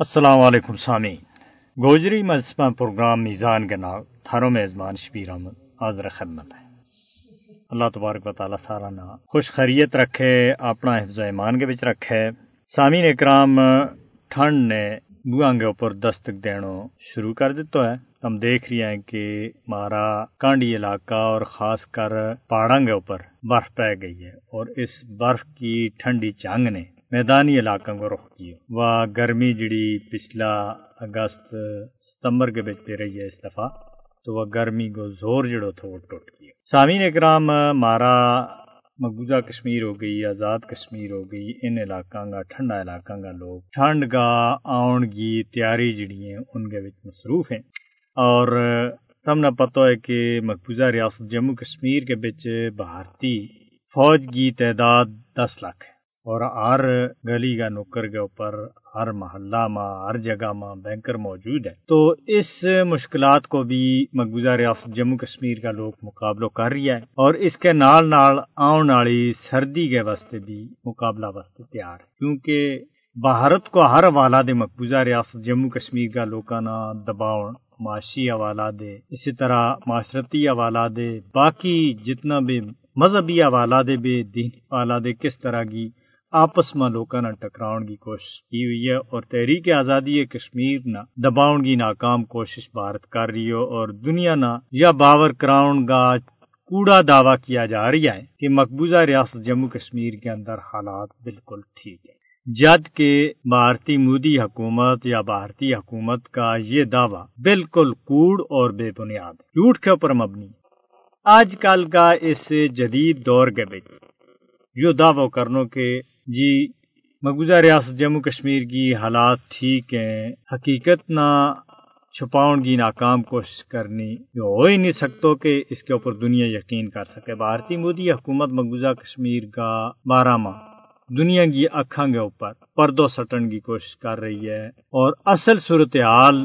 السلام علیکم سامعین گوجری مذہبہ پروگرام میزان کے نام تھاروں میزبان شبیر احمد حاضر خدمت ہے. اللہ تبارک و تعالیٰ سارا نا خوش خیریت رکھے، اپنا حفظ و ایمان کے بچ رکھے. سامعین اکرام، ٹھنڈ نے بوآں کے اوپر دستک دینو شروع کر دیتا ہے. ہم دیکھ رہے ہیں کہ ہمارا کانڈی علاقہ اور خاص کر پہاڑوں کے اوپر برف پہ گئی ہے اور اس برف کی ٹھنڈی چانگ نے میدانی علاقوں کو رخ کیا وہ گرمی جڑی پچھلا اگست ستمبر کے بچ پہ رہی ہے اس دفعہ، تو وہ گرمی کو زور جڑو تھا، وہ ٹوٹ گیا سامعین اکرام، مارا مقبوضہ کشمیر ہو گئی، آزاد کشمیر ہو گئی، ان علاقوں کا ٹھنڈا علاقوں کا لوگ ٹھنڈ کا آن کی تیاری جڑی ہیں، ان کے بچ مصروف ہیں۔ اور تم نہ پتہ ہے کہ مقبوضہ ریاست جموں کشمیر کے بچ بھارتی فوج کی تعداد دس لاکھ ہے۔ اور ہر گلی کا نکر کے اوپر، ہر محلہ میں ہر جگہ میں بینکر موجود ہے تو اس مشکلات کو بھی مقبوضہ ریاست جموں کشمیر کا لوگ مقابلہ کر رہی ہے اور اس کے نال نال آن والی سردی کے واسطے بھی مقابلہ واسطے تیار ہے کیونکہ بھارت کو ہر حوالہ دے مقبوضہ ریاست جموں کشمیر کا لوگوں نا دباؤ، معاشی حوالہ دے، اسی طرح معاشرتی حوالہ دے، باقی جتنا بھی مذہبی حوالہ دے بھی، دین حوالہ دے، کس طرح کی آپس میں لوگوں نے ٹکراؤ کی کوشش کی ہوئی ہے اور تحریک آزادی کشمیر نہ دباؤ کی ناکام کوشش بھارت کر رہی ہو اور دنیا نہ یا باور کراؤن کا کوڑا دعویٰ کیا جا رہی ہے کہ مقبوضہ ریاست جموں کشمیر کے اندر حالات بالکل ٹھیک ہے جد کہ بھارتی مودی حکومت یا بھارتی حکومت کا یہ دعویٰ بالکل کوڑ اور بے بنیاد جھوٹ کے اوپر مبنی آج کل کا اس جدید دور کے بچ جو دعوی کرنو کہ جی مقبوضہ ریاست جموں کشمیر کی حالات ٹھیک ہیں، حقیقت نہ چھپاؤن کی ناکام کوشش کرنی ہو ہی نہیں سکتو کہ اس کے اوپر دنیا یقین کر سکے۔ بھارتی مودی حکومت مقبوضہ کشمیر کا بارہ ماہ دنیا کی اکھاں کے اوپر پردو سٹن کی کوشش کر رہی ہے اور اصل صورتحال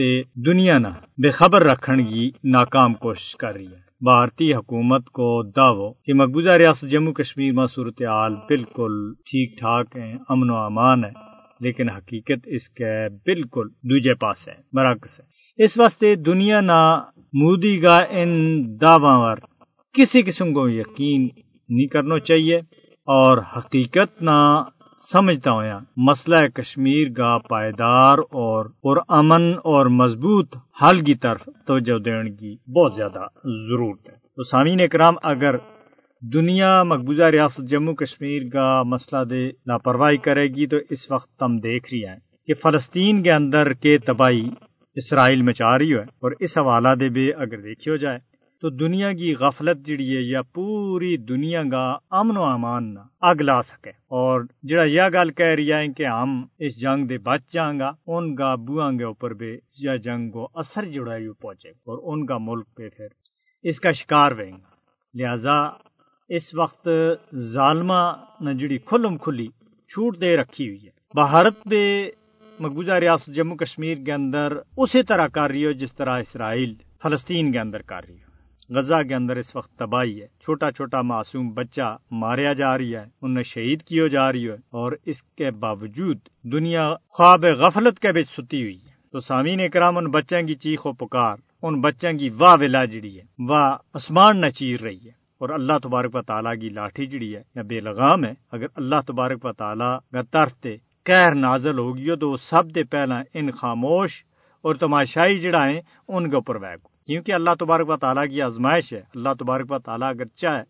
تے دنیا نہ بے خبر رکھن کی ناکام کوشش کر رہی ہے۔ بھارتی حکومت کو دعو کہ مقبوضہ ریاست جموں کشمیر میں صورتحال بالکل ٹھیک ٹھاک ہے، امن و امان ہے، لیکن حقیقت اس کے بالکل دوجے پاس ہے، برعکس ہے۔ اس واسطے دنیا نہ مودی کا ان دعووں کسی قسم کو یقین نہیں کرنا چاہیے اور حقیقت نہ سمجھتا ہوا مسئلہ کشمیر کا پائیدار اور پرامن اور مضبوط حل کی طرف توجہ دینے کی بہت زیادہ ضرورت ہے۔ تو سامعین اکرام، اگر دنیا مقبوضہ ریاست جموں کشمیر کا مسئلہ دے لاپرواہی کرے گی تو اس وقت ہم دیکھ رہی ہیں کہ فلسطین کے اندر کے تباہی اسرائیل میں چاہ رہی ہے اور اس حوالہ دے بھی اگر دیکھی ہو جائے تو دنیا کی غفلت جڑی ہے یا پوری دنیا کا امن و امان نہ اگ لا سکے۔ اور جڑا یہ گل کہہ رہی ہے کہ ہم اس جنگ دے بچ جائیں گا، ان کا بوآں کے اوپر بھی یہ جنگ کو اثر جڑا ہے پہنچے اور ان کا ملک پہ پھر اس کا شکار رہیں گا۔ لہذا اس وقت ظالمہ نے جڑی کھلم کھلی چھوٹ دے رکھی ہوئی ہے۔ بھارت پہ مقبوضہ ریاست جموں کشمیر کے اندر اسی طرح کر رہی ہو جس طرح اسرائیل فلسطین کے اندر کر رہی ہو غزہ کے اندر اس وقت تباہی ہے۔ چھوٹا چھوٹا معصوم بچہ ماریا جا رہی ہے انہیں شہید کیے جا رہی ہے اور اس کے باوجود دنیا خواب غفلت کے بچ ستی ہوئی ہے۔ تو سامعین اکرام، ان بچوں کی چیخ و پکار، ان بچوں کی واہ ولا جڑی ہے، واہ آسمان نہ چیر رہی ہے۔ اور اللہ تبارک و تعالیٰ کی لاٹھی جڑی ہے یا بے لگام ہے، اگر اللہ تبارک و تعالیٰ کا طرف کہر نازل ہوگی تو سب دے پہلا ان خاموش اور تماشائی جڑا ہے، ان کے اوپر ویگ کیونکہ اللہ تبارک و تعالیٰ کی آزمائش ہے، اللہ تبارک و تعالیٰ اگر چاہے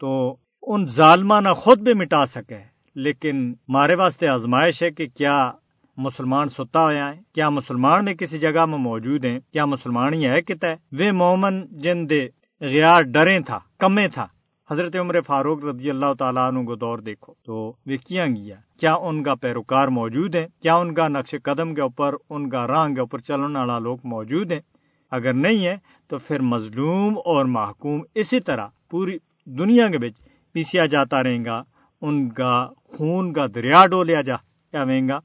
تو ان ظالمہ نہ خود بھی مٹا سکے۔ لیکن مارے واسطے آزمائش ہے کہ کیا مسلمان ستا ہوا ہے کیا مسلمان میں کسی جگہ میں موجود ہیں، کیا مسلمان ہی ہے کتا ہے؟ وہ مومن جن دے غیار ڈرے تھا، کمے تھا۔ حضرت عمر فاروق رضی اللہ تعالیٰ عنہ کو دور دیکھو، تو وہ کیا گیا؟ کیا ان کا پیروکار موجود ہے کیا ان کا نقش قدم کے اوپر، ان کا راہ کے اوپر چلنے والا لوگ موجود ہیں؟ اگر نہیں ہے تو پھر مظلوم اور محکوم اسی طرح پوری دنیا کے بچ پیسیا جاتا رہے گا، ان کا خون کا دریا ڈولیا جا گا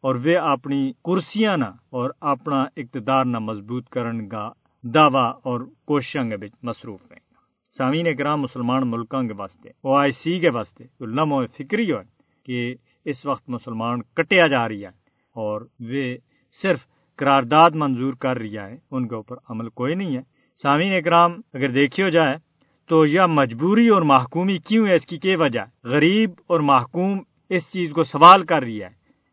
اور وہ اپنی کرسیاں نہ اور اپنا اقتدار نہ مضبوط کرن کا دعویٰ اور کوششوں کے بچ مصروف رہیں گا۔ سامعین گرام مسلمان ملکوں کے واسطے، او آئی سی کے واسطے علم و فکری ہو کہ اس وقت مسلمان کٹیا جا رہی ہے اور وہ صرف قرارداد منظور کر رہا ہے، ان کے اوپر عمل کوئی نہیں ہے۔ سامعین اکرام، اگر دیکھی ہو جائے تو یہ مجبوری اور محکومی کیوں ہے؟ اس کی کیا وجہ؟ غریب اور محکوم اس چیز کو سوال کر رہی ہے۔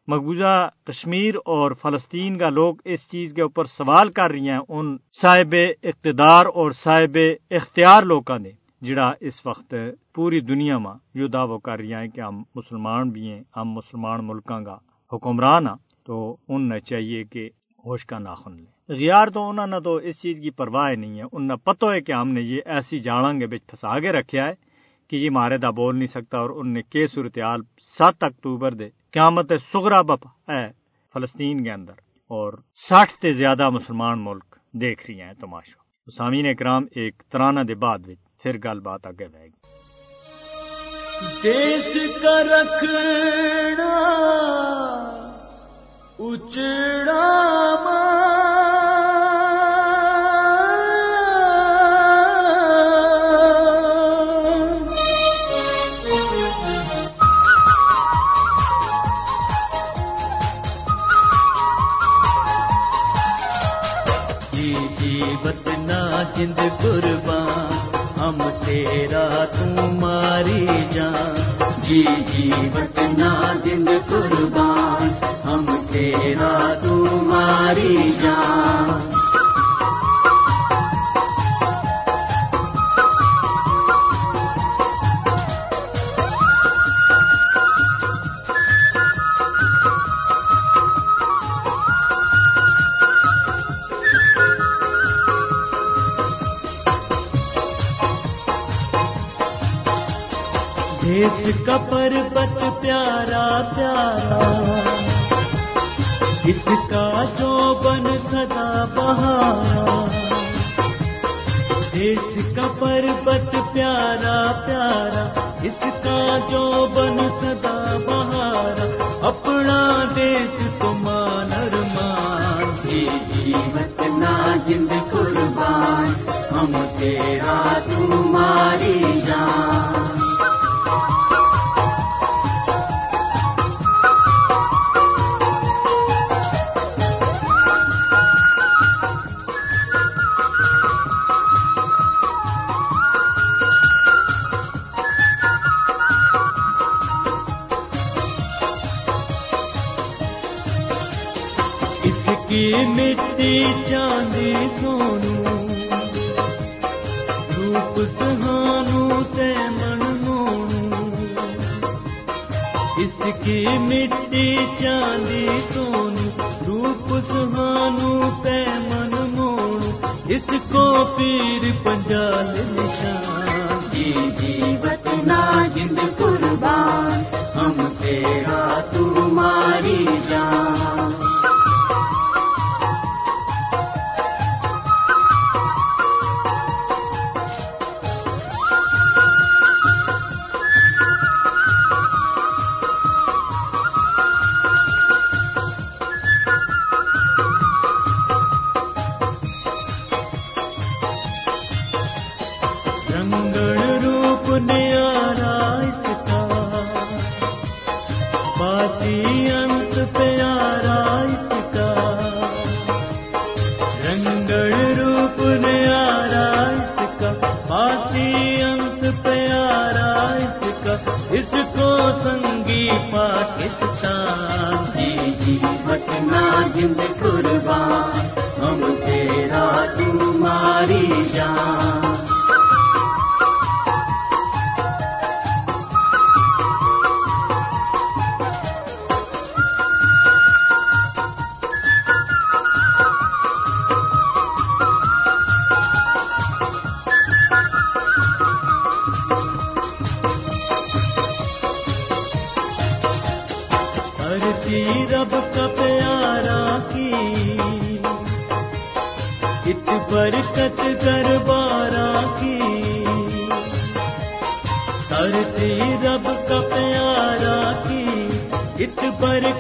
مقبوضہ کشمیر اور فلسطین کا لوگ اس چیز کے اوپر سوال کر رہی ہیں، ان صاحب اقتدار اور صاحب اختیار لوگوں نے، جڑا اس وقت پوری دنیا میں جو دعوی کر رہی ہیں کہ ہم مسلمان بھی ہیں، ہم مسلمان ملکوں کا حکمران ہاں۔ تو ان چاہیے کہ ہوش کا ناخن لیں۔ غیار تو انہوں نے تو اس چیز کی پرواہ نہیں ہے۔ ان پتہ ہے کہ ہم نے یہ ایسی جاڑاں کے بچ پھنسا کے رکھا ہے کہ یہ مارے دا بول نہیں سکتا اور ان نے کے صورتحال سات اکتوبر دے قیامت سغرا بپ ہے فلسطین کے اندر اور ساٹھ سے زیادہ مسلمان ملک دیکھ رہی ہیں تماشا۔ سامعین اکرام، ایک ترانہ دے بعد وچ پھر گل بات آگے بہ گی۔ دیش کا رکھنا اچڑا جی جی بتنا جند قربان ہم تیرا تمہاری جان جی جی بتنا جند قربان تمہاری جان اس کا جو بن سدا بہارا۔ دیش کا پربت پیارا پیارا، اس کا جو بن سدا بہارا، اپنا دیش تمان ارمان جیوت نا جند قربان، ہم تیرا تمہاری مٹی چاندی سونو روپ سہانو تے من مونو اس کی مٹی چاندی سونو روپ سہانو تے من مونو اس کو پیر پنجال نشان جی جی بتنا جند قربان پاکستان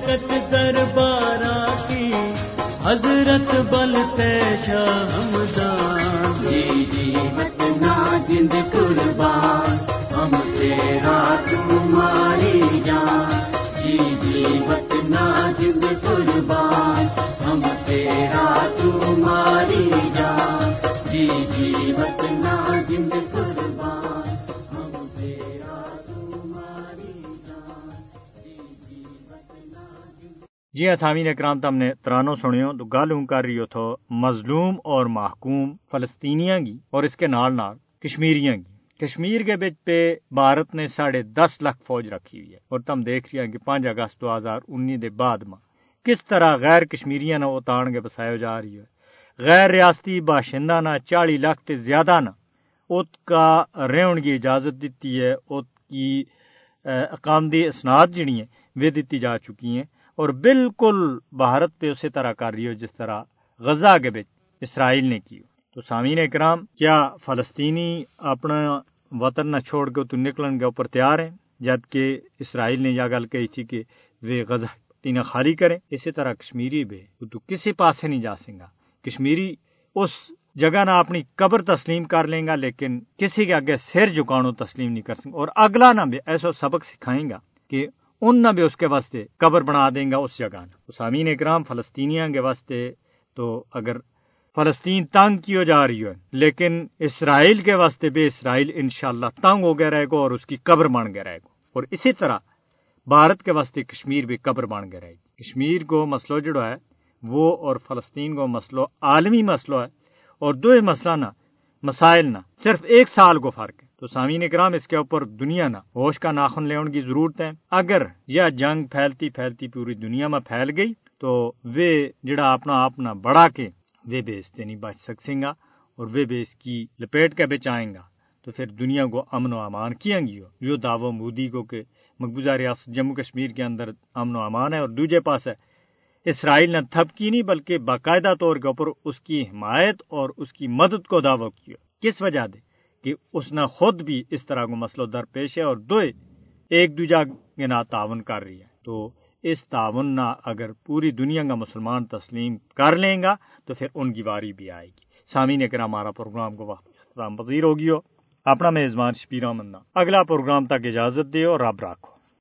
شوکت دربارہ کی، حضرت بل شاہ ہمدان۔ جی جی وطنا جند قربان، ہم تیرا تمہاری جان۔ جی جی وطنا جند قربان، ہم تیرا تمہاری جان۔ جی جی وطنا جی ہاں سامعین اکرام تم نے ترانو سنیو تو گل ہوں کر رہی ہو مظلوم اور محکوم فلسطینیاں گی اور اس کے نال نال کشمیریاں گی۔ کشمیر کے بچ پہ بھارت نے ساڑھے دس لاکھ فوج رکھی ہوئی ہے اور تم دیکھ رہی ہیں کہ پانچ اگست دو ہزار انی دے بعد ماں کس طرح غیر کشمیریاں نہ اتان کے بسایا جا رہی ہے۔ غیر ریاستی باشندہ نہ چالی لاکھ تے زیادہ نہ ات کا رہن کی اجازت دیتی ہے، ات کی اقامدی اسناد جڑی ہیں، وہ دیتی جا چکی ہیں۔ اور بالکل بھارت پہ اسی طرح کر رہی ہو، جس طرح غزہ کے بچ اسرائیل نے کی تو سامعین اکرام، کیا فلسطینی اپنا وطن نہ چھوڑ کے تو نکلن کے اوپر تیار ہیں؟ جبکہ اسرائیل نے یہ گل کہی تھی کہ وہ غزہ تین خالی کریں۔ اسی طرح کشمیری بھی تو کسی پاس نہیں جا سکا کشمیری اس جگہ نہ اپنی قبر تسلیم کر لیں گا، لیکن کسی کے آگے سر جھکانو تسلیم نہیں کر سکیں۔ اور اگلا نہ بھی ایسا سبق سکھائیں گا کہ ان نہ بھی اس کے واسطے قبر بنا دیں گا اس جگہ سامعین اکرام، فلسطینیاں کے واسطے تو اگر فلسطین تنگ کی ہو جا رہی ہے لیکن اسرائیل کے واسطے بھی اسرائیل انشاءاللہ تنگ ہو گیا رہے گا اور اس کی قبر بن گیا رہے گا۔ اور اسی طرح بھارت کے واسطے کشمیر بھی قبر بن گیا رہے گی کشمیر کو مسئلہ جڑا ہے، وہ اور فلسطین کو مسئلہ، عالمی مسئلہ ہے۔ اور دو مسئلہ نہ، مسائل نہ، صرف ایک سال کو فرق ہے۔ تو سامعین کرام، اس کے اوپر دنیا نہ ہوش کا ناخن لینے کی ضرورت ہے۔ اگر یہ جنگ پھیلتی پھیلتی پوری دنیا میں پھیل گئی، تو وہ جڑا اپنا اپنا بڑا کے وہ بھی اس نہیں بچ سکیں گا اور وہ بھی اس کی لپیٹ کے بچ آئیں گا۔ تو پھر دنیا کو امن و امان کیا گی؟ ہو یہ دعو مودی کو کہ مقبوضہ ریاست جموں کشمیر کے اندر امن و امان ہے اور دوجے پاس ہے۔ اسرائیل نے تھپ کی نہیں، بلکہ باقاعدہ طور کے اوپر اس کی حمایت اور اس کی مدد کو دعوی کیا۔ کس وجہ دے؟ کہ اس نے خود بھی اس طرح کو مسئلہ درپیش ہے اور دو ایک دوجا کے نہ تعاون کر رہی ہے۔ تو اس تعاون نہ اگر پوری دنیا کا مسلمان تسلیم کر لیں گا تو پھر ان کی واری بھی آئے گی۔ سامعین نے کرا ہمارا پروگرام کو وقت اختتام پذیر ہوگی ہو اپنا میزبان شبیر منا اگلا پروگرام تک اجازت دے اور رب رکھو